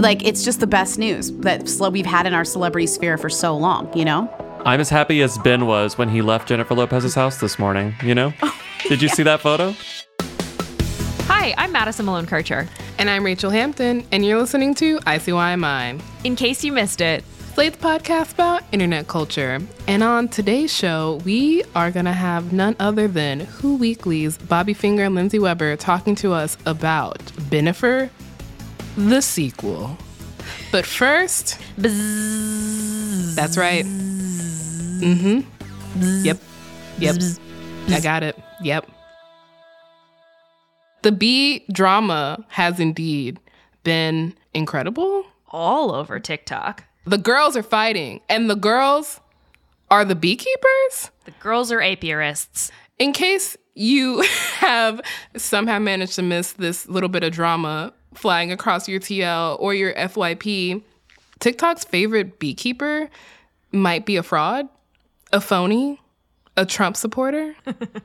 Like, it's just the best news that we've had in our celebrity sphere for so long, you know? I'm as happy as Ben was when he left Jennifer Lopez's house this morning, you know? Oh, Did you see that photo? Hi, I'm Madison Malone Karcher. And I'm Rachelle Hampton, and you're listening to ICYMI. In case you missed it, Slate's podcast about internet culture. And on today's show, we are going to have none other than Who Weekly's Bobby Finger and Lindsey Weber talking to us about Bennifer, the sequel. But first, Bzz. that's right. Mm hmm. Yep. Yep. I got it. Yep. The bee drama has indeed been incredible. All over TikTok. The girls are fighting, and the girls are the beekeepers? The girls are apiarists. In case you have somehow managed to miss this little bit of drama flying across your TL or your FYP, TikTok's favorite beekeeper might be a fraud, a phony, a Trump supporter?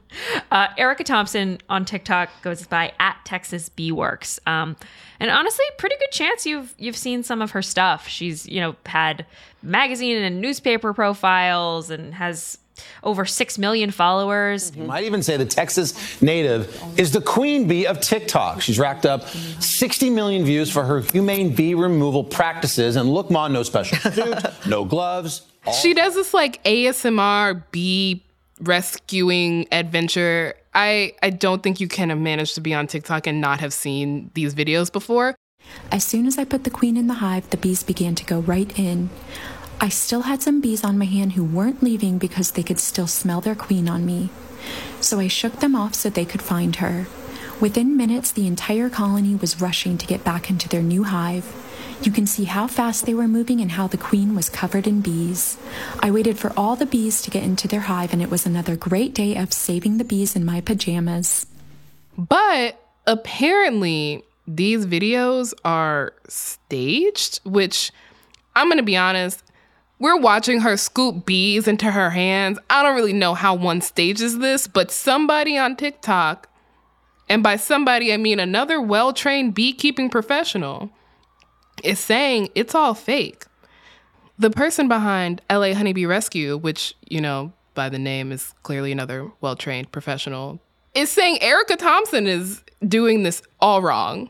uh, Erica Thompson on TikTok goes by at Texas Bee Works, um, and honestly, pretty good chance you've you've seen some of her stuff. She's you know had magazine and newspaper profiles and has over 6 million followers. You might even say the Texas native is the queen bee of TikTok. She's racked up 60 million views for her humane bee removal practices. And look, Ma, no special suit, no gloves. She does this like ASMR bee rescuing adventure. I, I don't think you can have managed to be on TikTok and not have seen these videos before. As soon as I put the queen in the hive, the bees began to go right in. I still had some bees on my hand who weren't leaving because they could still smell their queen on me. So I shook them off so they could find her. Within minutes, the entire colony was rushing to get back into their new hive. You can see how fast they were moving and how the queen was covered in bees. I waited for all the bees to get into their hive, and it was another great day of saving the bees in my pajamas. But apparently, these videos are staged, which I'm gonna be honest, we're watching her scoop bees into her hands. I don't really know how one stages this, but somebody on TikTok, and by somebody I mean another well trained beekeeping professional, is saying it's all fake. The person behind LA Honeybee Rescue, which, you know, by the name is clearly another well trained professional, is saying Erica Thompson is doing this all wrong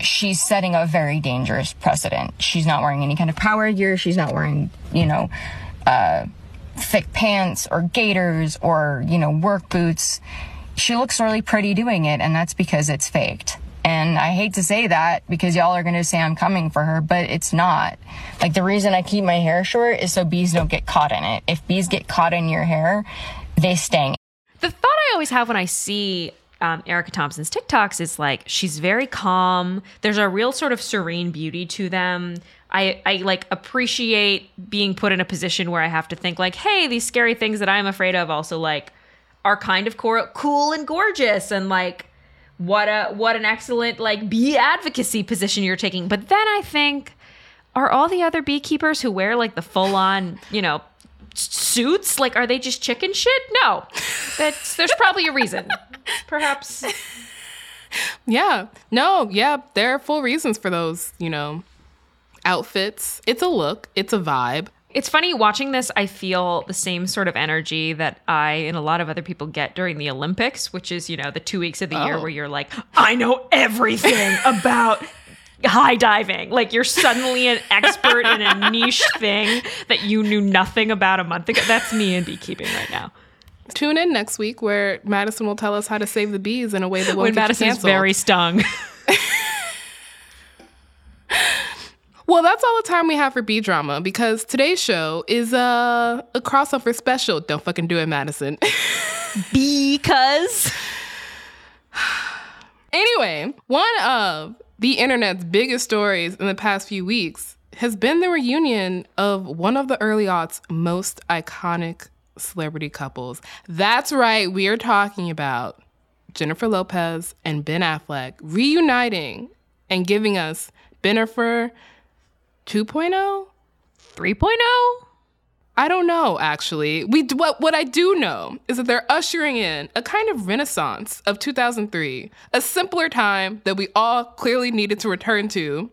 she's setting a very dangerous precedent. She's not wearing any kind of power gear. She's not wearing, you know, uh, thick pants or gaiters or, you know, work boots. She looks really pretty doing it, and that's because it's faked. And I hate to say that because y'all are going to say I'm coming for her, but it's not. Like the reason I keep my hair short is so bees don't get caught in it. If bees get caught in your hair, they sting. The thought I always have when I see um, Erica Thompson's TikToks is like she's very calm. There's a real sort of serene beauty to them. I, I like appreciate being put in a position where I have to think like, hey, these scary things that I'm afraid of also like are kind of cor- cool and gorgeous and like what a what an excellent like bee advocacy position you're taking. But then I think are all the other beekeepers who wear like the full on, you know, suits? Like, are they just chicken shit? No, that's there's probably a reason. Perhaps. Yeah. No. Yeah. There are full reasons for those. You know, outfits. It's a look. It's a vibe. It's funny watching this. I feel the same sort of energy that I and a lot of other people get during the Olympics, which is you know the two weeks of the oh. year where you're like, I know everything about high diving. Like you're suddenly an expert in a niche thing that you knew nothing about a month ago. That's me in beekeeping right now. Tune in next week where Madison will tell us how to save the bees in a way that won't when Madison's very stung. well, that's all the time we have for bee drama because today's show is a, a crossover special. Don't fucking do it, Madison. because. anyway, one of the internet's biggest stories in the past few weeks has been the reunion of one of the early aughts most iconic celebrity couples. That's right, we are talking about Jennifer Lopez and Ben Affleck reuniting and giving us Bennifer 2.0, 3.0? I don't know, actually. We what what I do know is that they're ushering in a kind of renaissance of 2003, a simpler time that we all clearly needed to return to.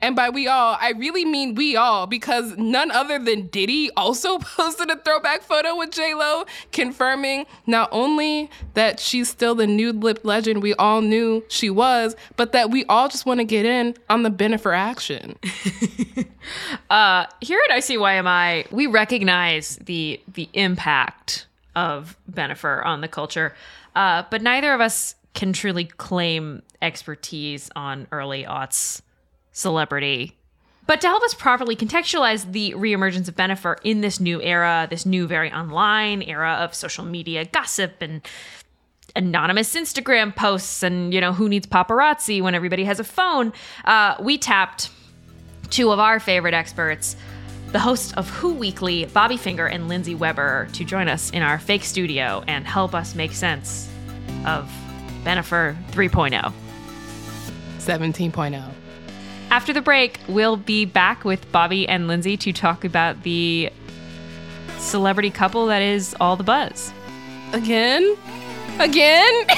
And by we all, I really mean we all, because none other than Diddy also posted a throwback photo with J Lo, confirming not only that she's still the nude lip legend we all knew she was, but that we all just want to get in on the Bennifer action. Uh, here at ICYMI, we recognize the the impact of Bennifer on the culture, uh, but neither of us can truly claim expertise on early aughts celebrity. But to help us properly contextualize the reemergence of Bennifer in this new era, this new very online era of social media gossip and anonymous Instagram posts, and you know who needs paparazzi when everybody has a phone, uh, we tapped two of our favorite experts, the hosts of Who Weekly, Bobby Finger and Lindsey Weber, to join us in our fake studio and help us make sense of Bennifer 3.0. 17.0. After the break, we'll be back with Bobby and Lindsey to talk about the celebrity couple that is all the buzz. Again? Again?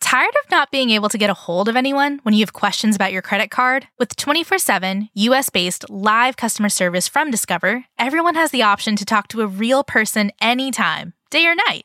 Tired of not being able to get a hold of anyone when you have questions about your credit card? With 24 7 US based live customer service from Discover, everyone has the option to talk to a real person anytime, day or night.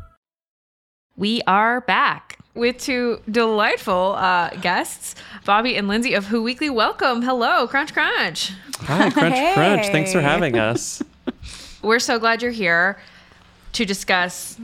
We are back with two delightful uh, guests, Bobby and Lindsey of Who Weekly. Welcome. Hello, Crunch Crunch. Hi, Crunch Crunch. Thanks for having us. We're so glad you're here to discuss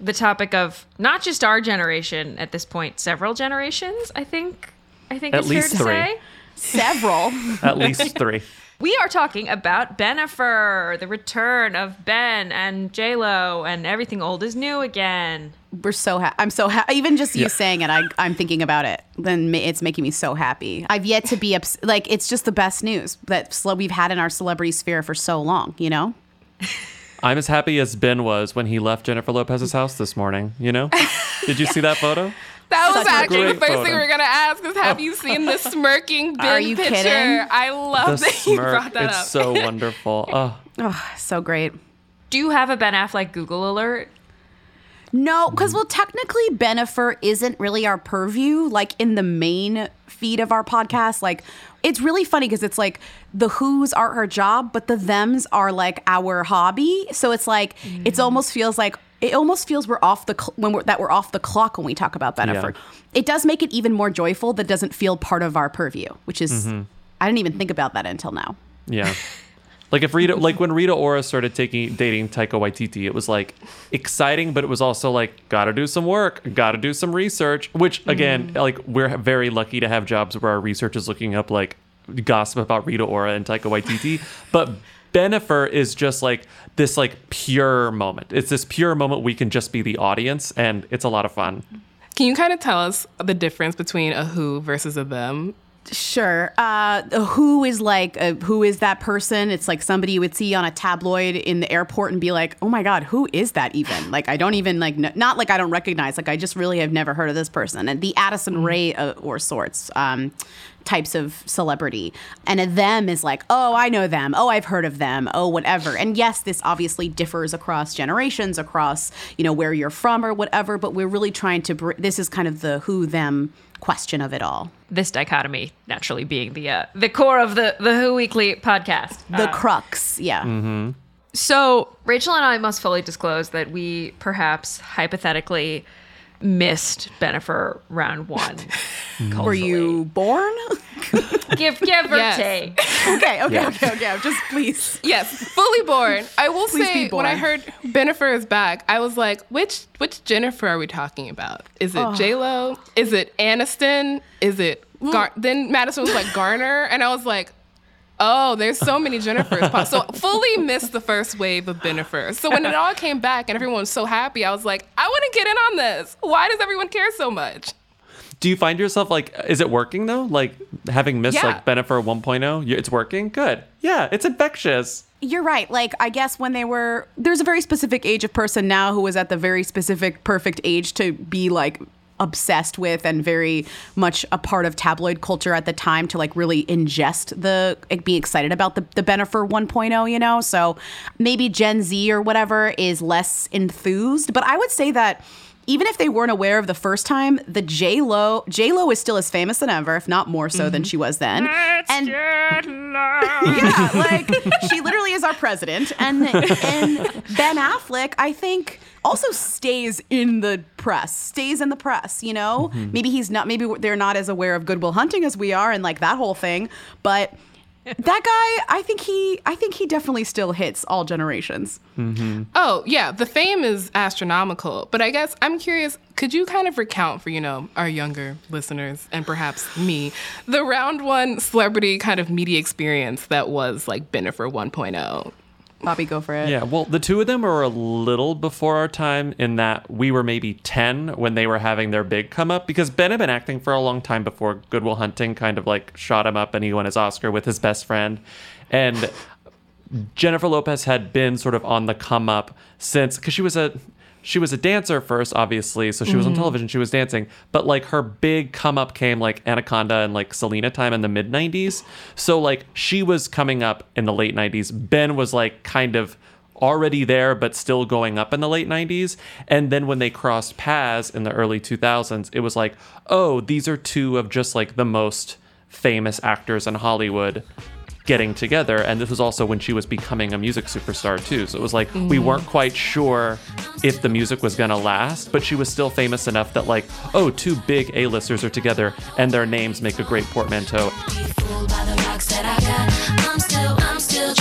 the topic of not just our generation at this point, several generations, I think. I think At it's least fair to three. say. Several. At least three. We are talking about Bennifer, the return of Ben and J Lo, and everything old is new again. We're so ha- I'm so happy. Even just you Yeah. saying it, I, I'm thinking about it. Then it's making me so happy. I've yet to be ups- like it's just the best news that cele- we've had in our celebrity sphere for so long. You know. I'm as happy as Ben was when he left Jennifer Lopez's house this morning, you know? Did you see that photo? That was Such actually the first photo. thing we were gonna ask is have you seen the smirking Ben Are you picture? kidding? I The love that you brought that It's up. so wonderful. Oh, Oh, so great. Do you have a Ben Affleck Google alert? No, because well, technically, Bennifer isn't really our purview. Like in the main feed of our podcast, like it's really funny because it's like the Who's are her job, but the Them's are like our hobby. So it's like it's mm. almost feels like it almost feels we're off the cl- when we're that we're off the clock when we talk about Bennifer. Yeah. It does make it even more joyful that doesn't feel part of our purview, which is mm-hmm. I didn't even think about that until now. yeah. Like if Rita, like when Rita Ora started taking dating Taika Waititi, it was like exciting, but it was also like gotta do some work, gotta do some research. Which again, mm-hmm. like we're very lucky to have jobs where our research is looking up like gossip about Rita Ora and Taika Waititi. but Bennifer is just like this like pure moment. It's this pure moment we can just be the audience, and it's a lot of fun. Can you kind of tell us the difference between a who versus a them? Sure. Uh, who is like, uh, who is that person? It's like somebody you would see on a tabloid in the airport and be like, oh my God, who is that even? Like, I don't even like, kn- not like I don't recognize, like, I just really have never heard of this person. And the Addison Rae uh, or sorts. Um, types of celebrity. And a them is like, oh, I know them. Oh, I've heard of them. Oh, whatever. And yes, this obviously differs across generations, across, you know, where you're from or whatever, but we're really trying to, br- this is kind of the who them question of it all. This dichotomy naturally being the uh, the core of the the Who Weekly podcast. The Uh, crux, yeah. So Rachelle and I must fully disclose that we perhaps hypothetically missed Bennifer round one. Were you born? give give or Yes. take. okay, okay, Yeah. okay, okay. Just please. Yes, fully born. I will Please say when I heard Bennifer is back, I was like, which which Jennifer are we talking about? Is it oh. J Lo? Is it Aniston? Is it Gar- mm. then Madison was like Garner, and I was like, oh, there's so many Jennifers. pop- So fully missed the first wave of Bennifer. So when it all came back and everyone was so happy, I was like, I want to get in on this. Why does everyone care so much? Do you find yourself like, is it working though? Like having missed Yeah. like Bennifer 1.0, it's working? Good. Yeah, it's infectious. You're right. Like, I guess when they were, there's a very specific age of person now who was at the very specific, perfect age to be like obsessed with and very much a part of tabloid culture at the time to like really ingest the, be excited about the, the Bennifer 1.0, you know? So maybe Gen Z or whatever is less enthused. But I would say that even if they weren't aware of the first time, the J Lo J Lo is still as famous than ever, if not more so than she was then. and yeah, like she literally is our president, and and Ben Affleck, I think, also stays in the press, stays in the press. You know, maybe he's not, maybe they're not as aware of Good Will Hunting as we are, and like that whole thing, but. That guy, I think he, I think he definitely still hits all generations. Mm-hmm. Oh, yeah, the fame is astronomical. But I guess I'm curious, could you kind of recount for, you know, our younger listeners and perhaps me, the round one celebrity kind of media experience that was like Bennifer 1.0? Bobby, go for it. Yeah, well, the two of them were a little before our time in that we were maybe 10 when they were having their big come up because Ben had been acting for a long time before Good Will Hunting kind of like shot him up and he won his Oscar with his best friend. And Jennifer Lopez had been sort of on the come up since because she was a she was a dancer first, obviously, so she was on mm-hmm. television, she was dancing, but like her big come up came like Anaconda and like Selena time in the mid 90s. So like she was coming up in the late 90s. Ben was like kind of already there but still going up in the late 90s and then when they crossed paths in the early 2000s it was like oh these are two of just like the most famous actors in Hollywood getting together and this was also when she was becoming a music superstar too. So it was like we mm-hmm. weren't quite sure if the music was going to last but she was still famous enough that like oh two big a-listers are together and their names make a great portmanteau. Fooled by the I got. I'm still, I'm still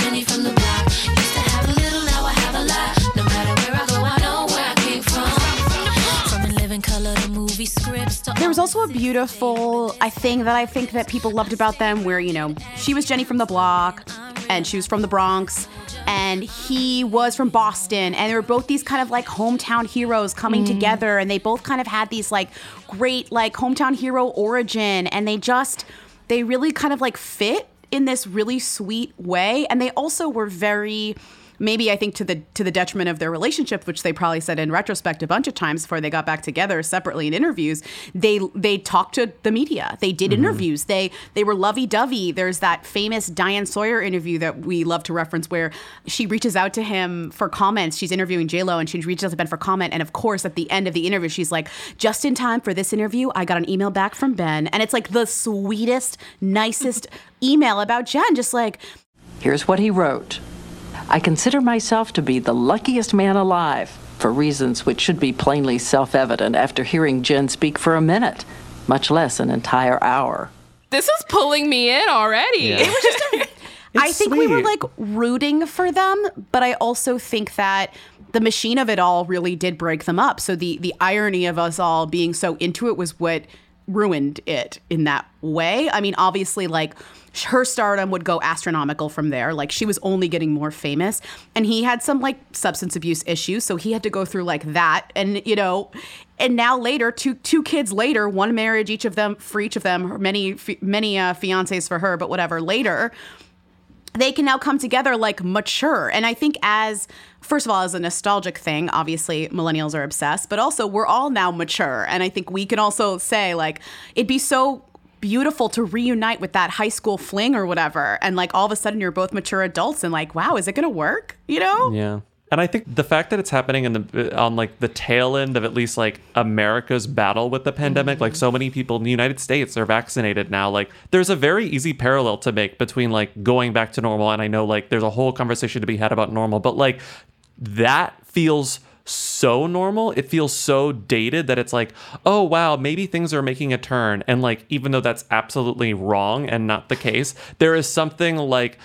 There was also a beautiful I thing that I think that people loved about them where, you know, she was Jenny from the block and she was from the Bronx and he was from Boston and they were both these kind of like hometown heroes coming mm. together and they both kind of had these like great like hometown hero origin and they just they really kind of like fit in this really sweet way and they also were very maybe I think to the to the detriment of their relationship, which they probably said in retrospect a bunch of times before they got back together separately in interviews. They they talked to the media. They did mm-hmm. interviews. They they were lovey dovey. There's that famous Diane Sawyer interview that we love to reference where she reaches out to him for comments. She's interviewing J Lo and she reaches out to Ben for comment. And of course, at the end of the interview, she's like, "Just in time for this interview, I got an email back from Ben, and it's like the sweetest, nicest email about Jen. Just like Here's what he wrote I consider myself to be the luckiest man alive, for reasons which should be plainly self evident after hearing Jen speak for a minute, much less an entire hour. This is pulling me in already. Yeah. I think we were like rooting for them, but I also think that the machine of it all really did break them up. So the the irony of us all being so into it was what ruined it in that way. I mean, obviously like her stardom would go astronomical from there. Like she was only getting more famous and he had some like substance abuse issues, so he had to go through like that and you know, and now later two two kids later, one marriage each of them for each of them, many many uh, fiancés for her, but whatever, later they can now come together like mature. And I think as first of all, as a nostalgic thing, obviously millennials are obsessed, but also we're all now mature. And I think we can also say like it'd be so beautiful to reunite with that high school fling or whatever. And like all of a sudden you're both mature adults and like, wow, is it going to work? You know? Yeah. And I think the fact that it's happening in the uh, on like the tail end of at least like America's battle with the pandemic, like so many people in the United States are vaccinated now. Like there's a very easy parallel to make between like going back to normal and I know like there's a whole conversation to be had about normal, but like that feels so normal. It feels so dated that it's like, oh wow, maybe things are making a turn. And like, even though that's absolutely wrong and not the case, there is something like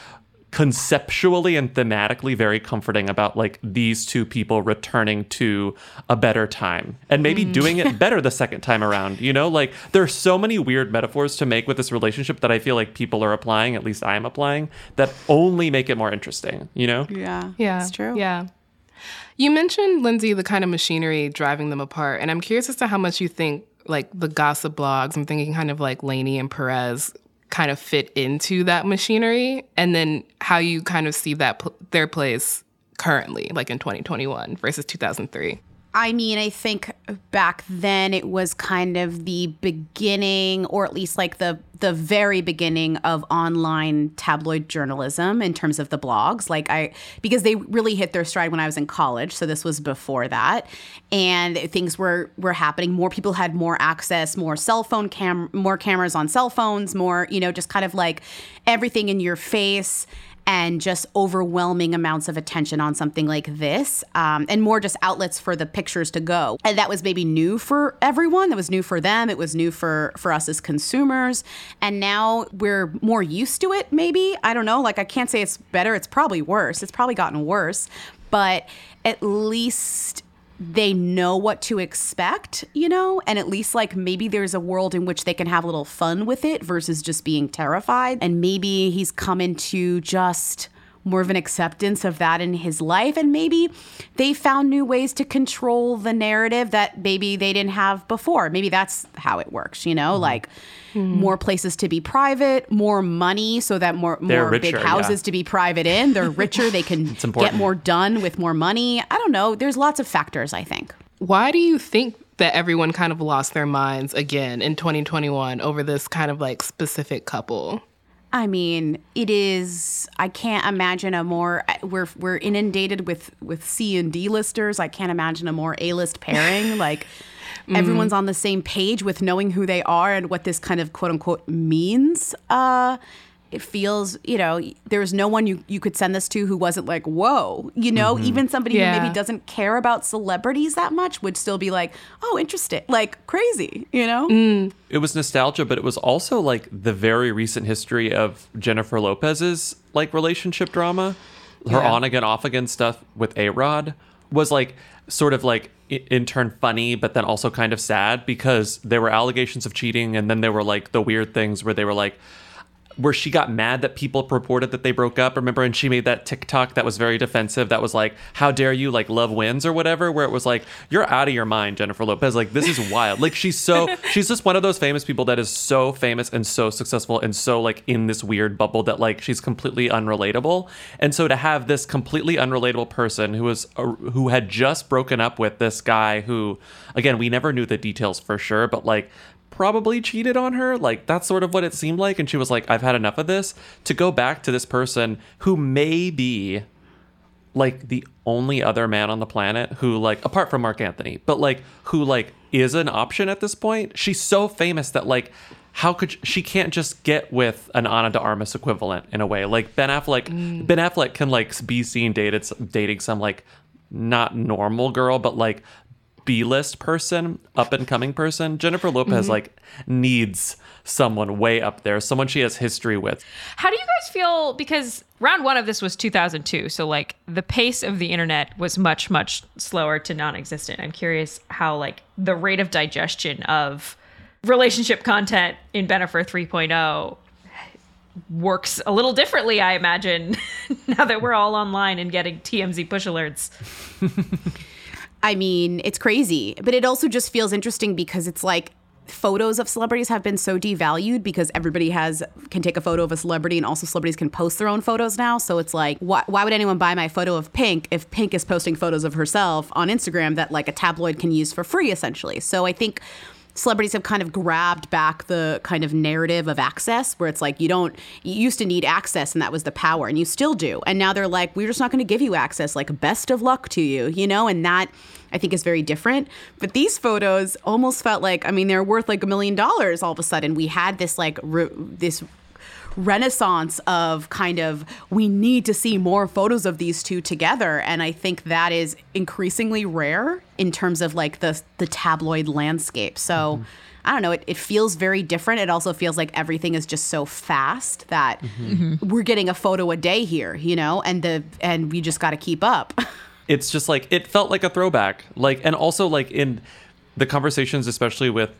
conceptually and thematically very comforting about like these two people returning to a better time and maybe mm. doing it better the second time around you know like there's so many weird metaphors to make with this relationship that i feel like people are applying at least i am applying that only make it more interesting you know Yeah. Yeah. It's true. Yeah. You mentioned, Lindsey, the kind of machinery driving them apart. And I'm curious as to how much you think like the gossip blogs, I'm thinking kind of like Lainey and Perez kind of fit into that machinery and then how you kind of see that their place currently like in 2021 versus 2003 I mean, I think back then it was kind of the beginning, or at least like the the very beginning of online tabloid journalism in terms of the blogs. Like I, because they really hit their stride when I was in college, so this was before that, and things were were happening. More people had more access, more cell phone cam, more cameras on cell phones, more you know, just kind of like everything in your face and just overwhelming amounts of attention on something like this um, and more just outlets for the pictures to go. And that was maybe new for everyone. That was new for them. It was new for for us as consumers. And now we're more used to it maybe. I don't know. Like i can't say it's better. It's probably worse. It's probably gotten worse. But at least they know what to expect, you know, and at least like maybe there's a world in which they can have a little fun with it versus just being terrified. And maybe he's come into just more of an acceptance of that in his life. And maybe they found new ways to control the narrative that maybe they didn't have before. Maybe that's how it works, you know, mm-hmm. like more places to be private, more money so that more They're more big houses yeah. to be private in. They're richer. They can get more done with more money. I don't know. There's lots of factors, I think. why do you think that everyone kind of lost their minds again in 2021 over this kind of like specific couple I mean, it is. I can't imagine a more. We're we're inundated with with C and D listers. I can't imagine a more A list pairing. like everyone's on the same page with knowing who they are and what this kind of quote unquote means. Uh, it feels, you know, there's no one you, you could send this to who wasn't like, whoa, you know, mm-hmm. even somebody who maybe doesn't care about celebrities that much would still be like, oh, interesting, like crazy, you know? Mm. it was nostalgia, but it was also like the very recent history of Jennifer Lopez's like relationship drama. Her Yeah. on again, off again stuff with A Rod was like sort of like in turn funny, but then also kind of sad because there were allegations of cheating, and then there were like the weird things where they were like, where she got mad that people reported that they broke up. Remember, and she made that TikTok that was very defensive. That was like, "How dare you?" Like love wins or whatever. Where it was like, "You're out of your mind, Jennifer Lopez." Like this is wild. Like she's so she's just one of those famous people that is so famous and so successful and so like in this weird bubble that like she's completely unrelatable. And so to have this completely unrelatable person who was uh, who had just broken up with this guy who, again, we never knew the details for sure, but like probably cheated on her. Like that's sort of what it seemed like. And she was like, I've had enough of this. To go back to this person who may be like the only other man on the planet who like apart from Marc Anthony, but like who like is an option at this point. She's so famous that like how could she can't just get with an Ana de Armas equivalent in a way. Like Ben Affleck mm. Ben Affleck can like be seen dated dating some like not normal girl, but like B-list person, up and coming person. Jennifer Lopez mm-hmm. like needs someone way up there, someone she has history with. How do you guys feel? Because round one of this was 2002, so like the pace of the internet was much much slower to non-existent. I'm curious how like the rate of digestion of relationship content in Bennifer 3.0 works a little differently, I imagine, now that we're all online and getting TMZ push alerts. I mean, it's crazy, but it also just feels interesting because it's like photos of celebrities have been so devalued because everybody has can take a photo of a celebrity and also celebrities can post their own photos now. So it's like, why, why would anyone buy my photo of Pink if Pink is posting photos of herself on Instagram that like a tabloid can use for free essentially? So I think celebrities have kind of grabbed back the kind of narrative of access where it's like you don't you used to need access and that was the power and you still do. And now they're like we're just not going to give you access like best of luck to you you know? And that i think is very different. But these photos almost felt like i mean they're worth like a million dollars all of a sudden. We had this like re- this renaissance of kind of we need to see more photos of these two together and i think that is increasingly rare in terms of like the the tabloid landscape so I don't know. It, it feels very different. It also feels like everything is just so fast that mm-hmm. we're getting a photo a day here, you know, and the and we just got to keep up. it's just like it felt like a throwback like and also like in the conversations especially with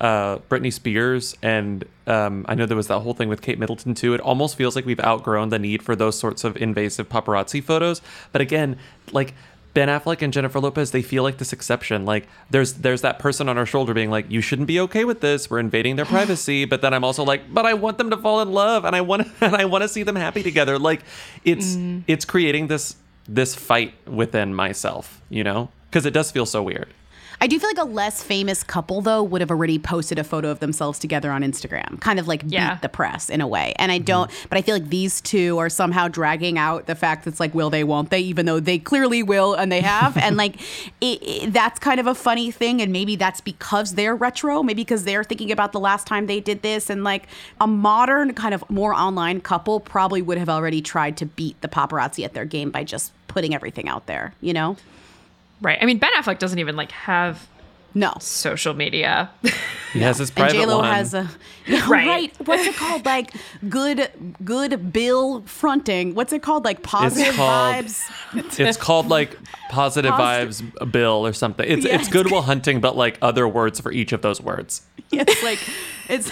uh Britney Spears and um I know there was that whole thing with Kate Middleton too. It almost feels like we've outgrown the need for those sorts of invasive paparazzi photos. But again like Ben Affleck and Jennifer Lopez they feel like this exception. Like there's there's that person on our shoulder being like you shouldn't be okay with this. We're invading their privacy. But then I'm also like but I want them to fall in love and I want and I want to see them happy together. Like it's it's creating this this fight within myself you know? Because it does feel so weird I do feel like a less famous couple though would have already posted a photo of themselves together on Instagram, kind of like Yeah. beat the press in a way. And I mm-hmm. don't, but I feel like these two are somehow dragging out the fact that it's like, will they, won't they, even though they clearly will and they have. and like, it, it- that's kind of a funny thing. And maybe that's because they're retro, maybe because they're thinking about the last time they did this. And like a modern kind of more online couple probably would have already tried to beat the paparazzi at their game by just putting everything out there, you know? Right. I mean, Ben Affleck doesn't even like have no social media. he has his And private J Lo one has a yeah, Right. right. What's it called? Like good, good bill fronting. What's it called? Like positive called- vibes. it's called like positive Positive- vibes bill or something it's Yeah, it's it's Good Will Hunting but like other words for each of those words it's like it's.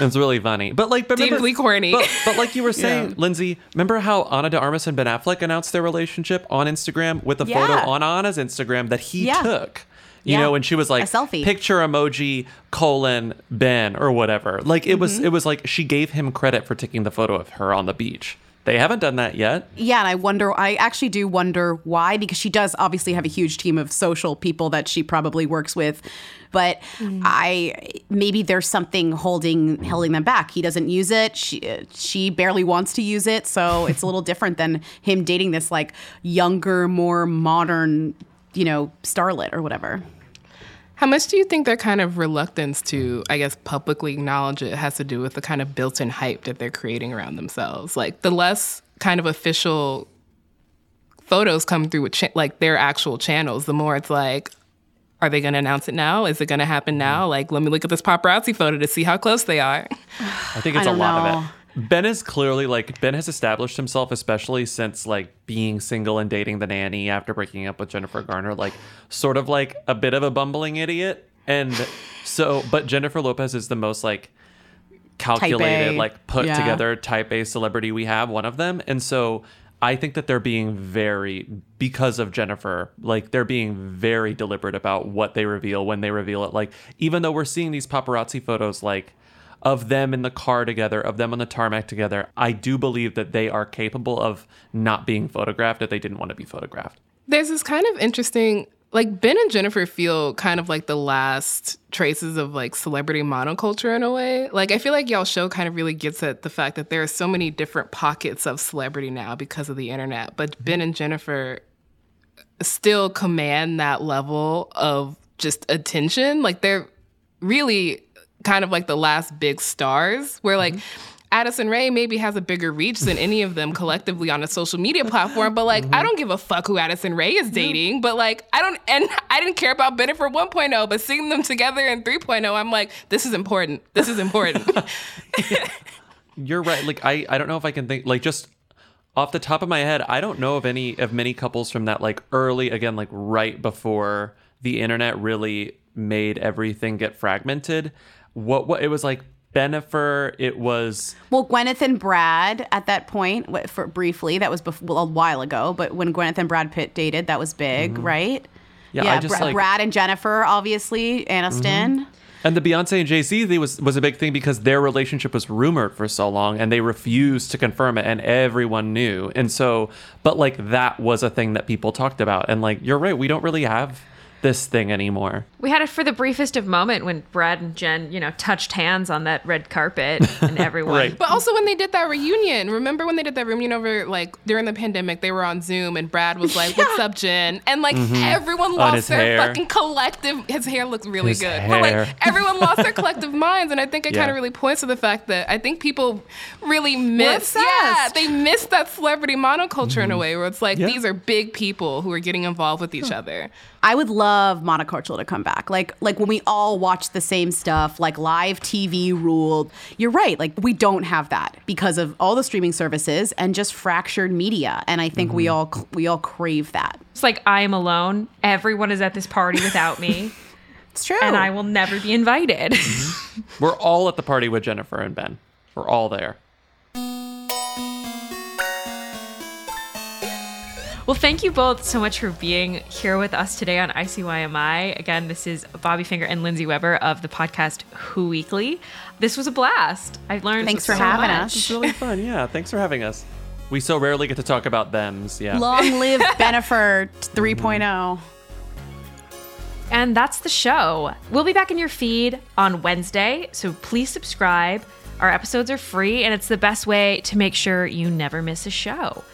It's really funny. But like, but remember- Deeply corny. But, but like you were saying, Yeah. Lindsey, remember how Ana de Armas and Ben Affleck announced their relationship on Instagram with a Yeah. photo on Ana's Instagram that he Yeah. took? You know, and she was like A selfie. picture emoji colon Ben or whatever. Like it was Mm-hmm. it was like she gave him credit for taking the photo of her on the beach. They haven't done that yet. Yeah, and I wonder. I actually do wonder why, because she does obviously have a huge team of social people that she probably works with. But mm. I maybe there's something holding holding them back. He doesn't use it. She she barely wants to use it, so it's a little different than him dating this like younger, more modern, you know, starlet or whatever. How much do you think their kind of reluctance to, I guess, publicly acknowledge it has to do with the kind of built in hype that they're creating around themselves? Like, the less kind of official photos come through with cha- like their actual channels, the more it's like, are they going to announce it now? Is it going to happen now? Mm. Like, let me look at this paparazzi photo to see how close they are. I think it's I a lot know. of it. Ben is clearly like Ben has established himself, especially since like being single and dating the nanny after breaking up with Jennifer Garner, like sort of like a bit of a bumbling idiot. And so, but Jennifer Lopez is the most like calculated, like put Yeah. together type A celebrity we have, one of them. And so I think that they're being very because of Jennifer, like they're being very deliberate about what they reveal when they reveal it. Like even though we're seeing these paparazzi photos like of them in the car together, of them on the tarmac together, I do believe that they are capable of not being photographed if they didn't want to be photographed. There's this kind of interesting, like Ben and Jennifer feel kind of like the last traces of like celebrity monoculture in a way. Like I feel like y'all show kind of really gets at the fact that there are so many different pockets of celebrity now because of the internet. But Ben and Jennifer still command that level of just attention. Like they're really kind of like the last big stars where like mm-hmm. Addison Rae maybe has a bigger reach than any of them collectively on a social media platform, but like I mm-hmm. don't give a fuck who Addison Rae is dating, but like I don't and I didn't care about Bennifer 1.0, but seeing them together in 3.0, I'm like this is important. This is important. You're right. Like I, I don't know if I can think like just off the top of my head, I don't know of any of many couples from that like early again, like right before the internet really made everything get fragmented. What what it was like Bennifer, it was Well, Gwyneth and Brad at that point, for briefly, that was bef- well, a while ago. But when Gwyneth and Brad Pitt dated, that was big, right? Mm-hmm. Yeah, I just, Bra- like- Brad and Jennifer, obviously, Aniston. And the Beyonce and Jay Z was was a big thing because their relationship was rumored for so long, and they refused to confirm it, and everyone knew. And so, but like that was a thing that people talked about, and like you're right, we don't really have this thing anymore. We had it for the briefest of moment when Brad and Jen, you know, touched hands on that red carpet and everyone. Right. But also when they did that reunion, remember when they did that reunion over like during the pandemic, they were on Zoom and Brad was like, "What's up, Jen?" And like Mhm. everyone lost their hair. fucking collective. His hair looks really His good, but hair. like everyone lost their collective minds, and I think it Yeah. kind of really points to the fact that I think people really miss, obsessed. yeah, they miss that celebrity monoculture in a way where it's like Yeah. these are big people who are getting involved with each other. I would love monoculture to come back. Like like when we all watch the same stuff, like live TV ruled. You're right. Like we don't have that because of all the streaming services and just fractured media. And I think we mm-hmm. all we all crave that. It's like I am alone. Everyone is at this party without me. it's true. And I will never be invited. Mm-hmm. We're all at the party with Jennifer and Ben. We're all there. Well, thank you both so much for being here with us today on ICYMI. Again, this is Bobby Finger and Lindsey Weber of the podcast Who Weekly. This was a blast. I learned Thanks for so having much. us. It's really fun. Yeah, thanks for having us. We so rarely get to talk about thems. Yeah. Long live Bennifer 3.0. And that's the show. We'll be back in your feed on Wednesday, so please subscribe. Our episodes are free, and it's the best way to make sure you never miss a show.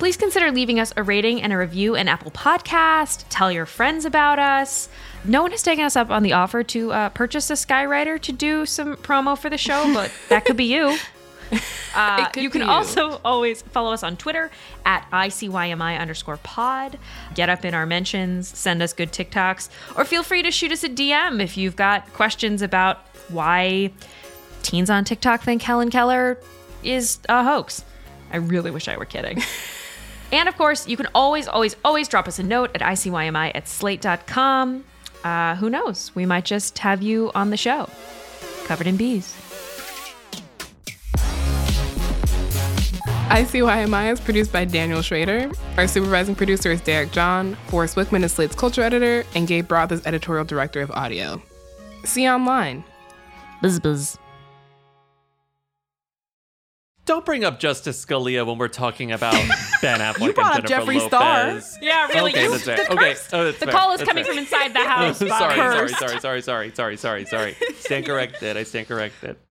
Please consider leaving us a rating and a review in Apple Podcast. Tell your friends about us. No one has taken us up on the offer to uh, purchase a Skywriter to do some promo for the show, but that could be you. Uh, you can you. also always follow us on Twitter at ICYMI underscore pod. Get up in our mentions, send us good TikToks, or feel free to shoot us a DM if you've got questions about why teens on TikTok think Helen Keller is a hoax. I really wish I were kidding. and of course, you can always, always, always drop us a note at ICYMI at slate.com. Uh, who knows? We might just have you on the show, covered in bees. ICYMI is produced by Daniel Schroeder. Our supervising producer is Derek John. Forrest Wickman is Slate's culture editor, and Gabriel Roth is editorial director of audio. See you online. Buzz buzz. Don't bring up Justice Scalia when we're talking about Ben Affleck You brought and up Jennifer Jeffree Star. Lopez. Yeah, really. Okay, you- that's the. Okay, curse- oh, that's the fair. call is That's coming fair. from inside the house. sorry, sorry, sorry, sorry, sorry, sorry, sorry, sorry. Stand corrected. I stand corrected.